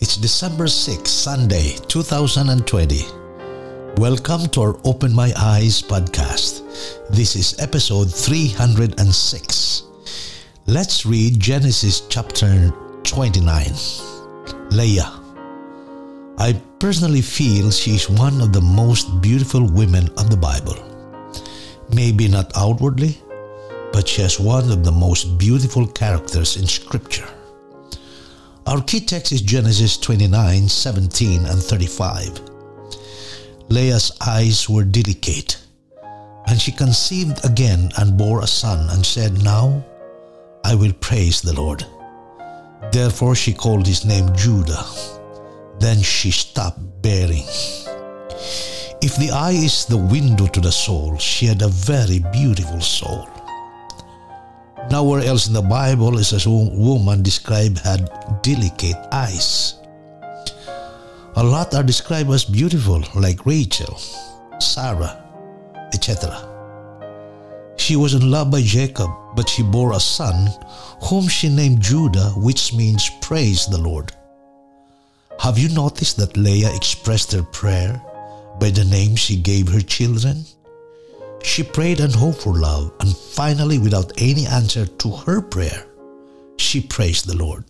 It's December 6, Sunday, 2020. Welcome to our Open My Eyes podcast. This is episode 306. Let's read Genesis chapter 29. Leah. I personally feel she is one of the most beautiful women of the Bible. Maybe not outwardly, but she has one of the most beautiful characters in Scripture. Our key text is Genesis 29 17 and 35. Leah's eyes were delicate, and she conceived again and bore a son, and said, Now I will praise the Lord. Therefore she called his name Judah. Then she stopped bearing. If the eye is the window to the soul, she had a very beautiful soul. Nowhere else in the Bible is a woman described had delicate eyes. A lot are described as beautiful, like Rachel, Sarah, etc. She was in love by Jacob, but she bore a son, whom she named Judah, which means praise the Lord. Have you noticed that Leah expressed her prayer by the name she gave her children? She prayed and hoped for love, and finally, without any answer to her prayer, she praised the Lord.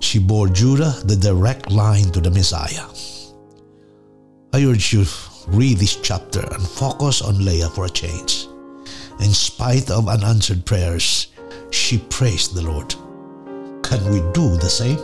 She bore Judah the direct line to the Messiah. I urge you to read this chapter and focus on Leah for a change. In spite of unanswered prayers, she praised the Lord. Can we do the same?